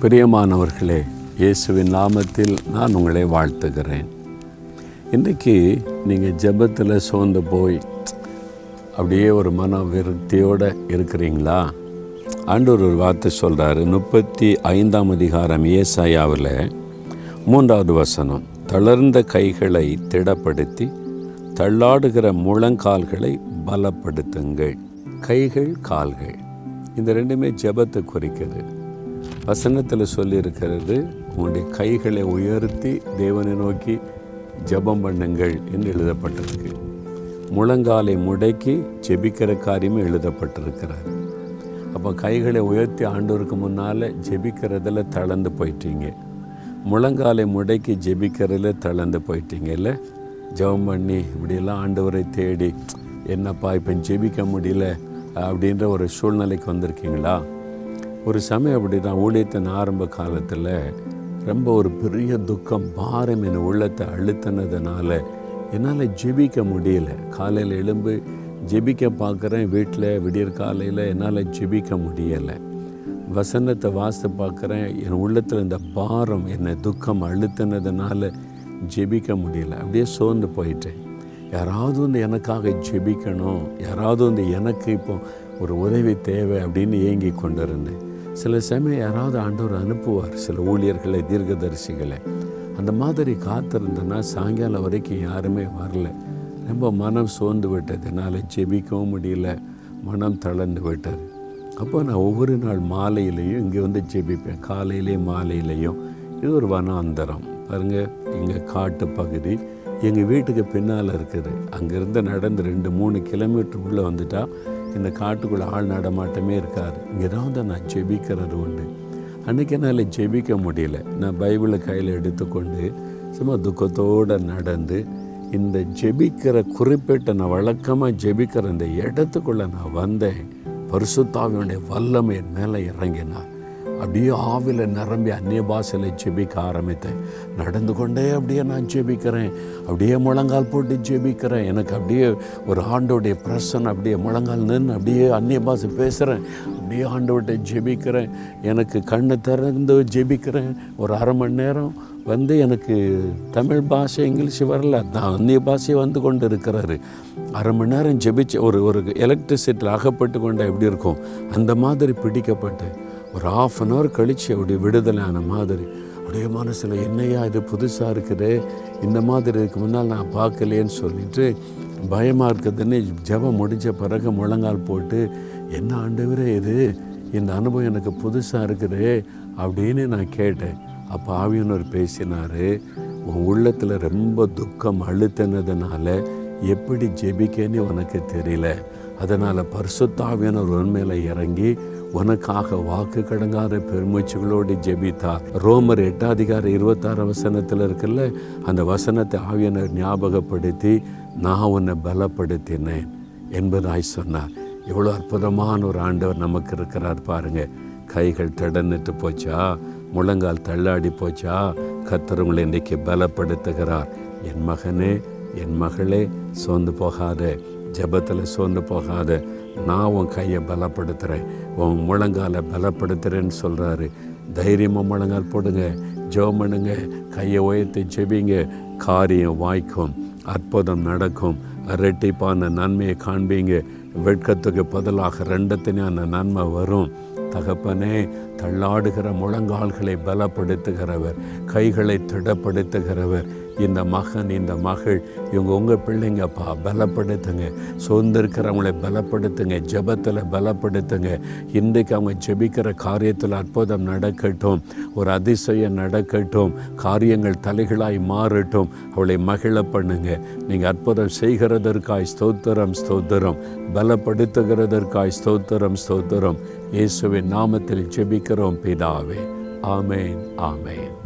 பிரியமானவர்களே இயேசுவின் நாமத்தில் நான் உங்களை வாழ்த்துகிறேன். இன்றைக்கி நீங்கள் ஜெபத்தில் சோர்ந்து போய் அப்படியே ஒரு மன விருத்தியோடு இருக்கிறீங்களா? ஆண்டவர் ஒரு வார்த்தை சொல்கிறாரு முப்பத்தி ஐந்தாம் அதிகாரம் ஏசாயாவில் மூன்றாவது வசனம் தளர்ந்த கைகளை திடப்படுத்தி தள்ளாடுகிற முழங்கால்களை பலப்படுத்துங்கள். கைகள் கால்கள். இந்த ரெண்டுமே ஜெபத்தை குறிக்கிறது வசனத்தில் சொல்லியிருக்கிறது உங்களுடைய கைகளை உயர்த்தி தேவனை நோக்கி ஜெபம் பண்ணுங்கள் என்று எழுதப்பட்டிருக்கு. முழங்காலை முடக்கி ஜெபிக்கிற காரியமே எழுதப்பட்டிருக்கிறார் அப்போ கைகளை உயர்த்தி ஆண்டோருக்கு முன்னால் ஜெபிக்கிறதில் தளர்ந்து போயிட்டீங்க. முழங்காலை முடக்கி ஜெபிக்கிறதுல தளர்ந்து போயிட்டீங்கல்ல ஜெபம் பண்ணி இப்படியெல்லாம் ஆண்டவரை தேடி என்னப்பா இப்போ ஜெபிக்க முடியல அப்படின்ற ஒரு சூழ்நிலைக்கு வந்திருக்கீங்களா? ஒரு சமயம் அப்படி தான் ஊழியத்தின் ஆரம்ப காலத்தில் ரொம்ப ஒரு பெரிய துக்கம் பாரம் என் உள்ளத்தை அழுத்தினதுனால என்னால் ஜெபிக்க முடியல. காலையில் எழும்பு ஜெபிக்க பார்க்குறேன் வீட்டில் விடியற் காலையில் என்னால் ஜெபிக்க முடியலை. வசனத்தை வாசித்து பார்க்குறேன் என் உள்ளத்தில் இந்த பாரம் என்னை துக்கம் அழுத்தினதுனால ஜெபிக்க முடியல. அப்படியே சோர்ந்து போயிட்டேன். யாராவது வந்து எனக்காக ஜெபிக்கணும் யாராவது வந்து எனக்கு இப்போ ஒரு உதவி தேவை அப்படின்னு ஏங்கி கொண்டிருந்தேன். சில சமயம் யாராவது ஆண்டவர் அனுப்புவார் சில ஊழியர்களை தீர்க்கதரிசிகளை. அந்த மாதிரி காத்திருந்தேன்னா சாயங்காலம் வரைக்கும் யாருமே வரல. ரொம்ப மனம் சோர்ந்து விட்டது. என்னால் ஜெபிக்கவும் முடியல. மனம் தளர்ந்து விட்டார் அப்போ நான் ஒவ்வொரு நாள் மாலையிலையும் இங்கே வந்து ஜெபிப்பேன். காலையிலேயும் மாலையிலையும். இது ஒரு வனாந்தரம். பாருங்கள் இங்கே காட்டு பகுதி. எங்கள் வீட்டுக்கு பின்னால் இருக்குது. அங்கேருந்து நடந்து ரெண்டு மூணு கிலோமீட்டர் உள்ளே வந்துட்டால் இந்த காட்டுக்குள்ளே ஆள் நடமாட்டமே இருக்காது. இங்கே தான் நான் ஜெபிக்கிறது உண்டு. அன்றைக்கி என்னால் ஜெபிக்க முடியல. நான் பைபிளை கையில் எடுத்துக்கொண்டு சும்மா துக்கத்தோடு நடந்து இந்த ஜெபிக்கிற குறிப்பிட்ட நான் வழக்கமாக ஜெபிக்கிற இந்த இடத்துக்குள்ளே நான் வந்தேன். பரிசுத்தாவியுடைய வல்லமை மேலே இறங்கினார். அப்படியே ஆவில நிரம்பி அந்நிய பாஷையில் ஜெபிக்க ஆரம்பித்தேன். நடந்து கொண்டே அப்படியே நான் ஜெபிக்கிறேன். அப்படியே முழங்கால் போட்டு ஜெபிக்கிறேன். எனக்கு அப்படியே ஒரு ஆண்டோடைய பிரசன் அப்படியே முழங்கால் நின்று அப்படியே அந்நிய பாஷை பேசுகிறேன் அப்படியே ஆண்டோட்ட ஜெபிக்கிறேன். எனக்கு கண்ணை திறந்து ஜெபிக்கிறேன். ஒரு அரை மணி நேரம் வந்து எனக்கு தமிழ் பாஷை இங்கிலீஷ் வரல. தான் அந்நிய பாஷை வந்து கொண்டு இருக்கிறாரு அரை மணி நேரம் ஜெபிச்சு ஒரு ஒரு எலக்ட்ரிசிட்டியில் அகப்பட்டு கொண்டா எப்படி இருக்கும்? அந்த மாதிரி பிடிக்கப்பட்டு ஒரு ஆஃப் அன் ஹவர் கழித்து அப்படி விடுதலையான மாதிரி. அப்படியே மனசில் என்னையா இது புதுசாக இருக்குது? இந்த மாதிரி இதுக்கு முன்னால் நான் பார்க்கலையேன்னு சொல்லிட்டு பயமாக இருக்குதுன்னு ஜெபம் முடிஞ்ச பிறகு முழங்கால் போட்டு என்ன ஆண்டவரே இது? இந்த அனுபவம் எனக்கு புதுசாக இருக்குது? அப்படின்னு நான் கேட்டேன். அப்போ ஆவியனர் பேசினார் உன் உள்ளத்தில் ரொம்ப துக்கம் அழுத்தினதுனால எப்படி ஜெபிக்கன்னு உனக்கு தெரியல. அதனால் பரிசுத்தாவியனர் உண்மையில் இறங்கி உனக்காக வாக்கு கடங்காத பெருமூச்சுகளோடு ஜெபித்தார். ரோமர் எட்டாதிகார இருபத்தாறு வசனத்தில் இருக்குல்ல அந்த வசனத்தை ஆவியனர் ஞாபகப்படுத்தி நான் உன்னை பலப்படுத்தினேன் என்பதாய் சொன்னார். எவ்வளோ அற்புதமான ஒரு ஆண்டவர் நமக்கு இருக்கிறார் பாருங்க. கைகள் தடன்னுட்டு போச்சா? முழங்கால் தள்ளாடி போச்சா? கத்தரவங்களை இன்றைக்கு பலப்படுத்துகிறார். என் மகனே என் மகளே சோர்ந்து போகாத. ஜபத்தில் சோர்ந்து போகாத. நான் உன் கையை பலப்படுத்துகிறேன் உன் முழங்காலை பலப்படுத்துகிறேன்னு சொல்கிறாரு தைரியமாக முழங்கால் போடுங்க. ஜெபம் பண்ணுங்க கையை உயர்த்தி ஜெபிங்க. காரியம் வாய்க்கும் அற்புதம் நடக்கும். ரெட்டிப்பான நன்மையை காண்பீங்க. வெட்கத்துக்கு பதிலாக ரெண்டத்தினான நன்மை வரும். தகப்பனே தள்ளாடுகிற முழங்கால்களை பலப்படுத்துகிறவர் கைகளை திடப்படுத்துகிறவர் இந்த மகன் இந்த மகள் இவங்க உங்கள் பிள்ளைங்கப்பா பலப்படுத்துங்க. சோர்ந்திருக்கிறவங்களை பலப்படுத்துங்க ஜெபத்தில் பலப்படுத்துங்க. இன்றைக்கு அவங்க ஜெபிக்கிற காரியத்தில் அற்புதம் நடக்கட்டும். ஒரு அதிசயம் நடக்கட்டும். காரியங்கள் தலைகளாய் மாறட்டும். அவளை மகிழ பண்ணுங்க. நீங்கள் அற்புதம் செய்கிறதற்காய் ஸ்தோத்திரம் ஸ்தோத்திரம். பலப்படுத்துகிறதற்காய் ஸ்தோத்திரம் ஸ்தோத்திரம். இயேசுவின் நாமத்தில் ஜெபிக்கிறோம் பிதாவே. ஆமேன் ஆமேன்.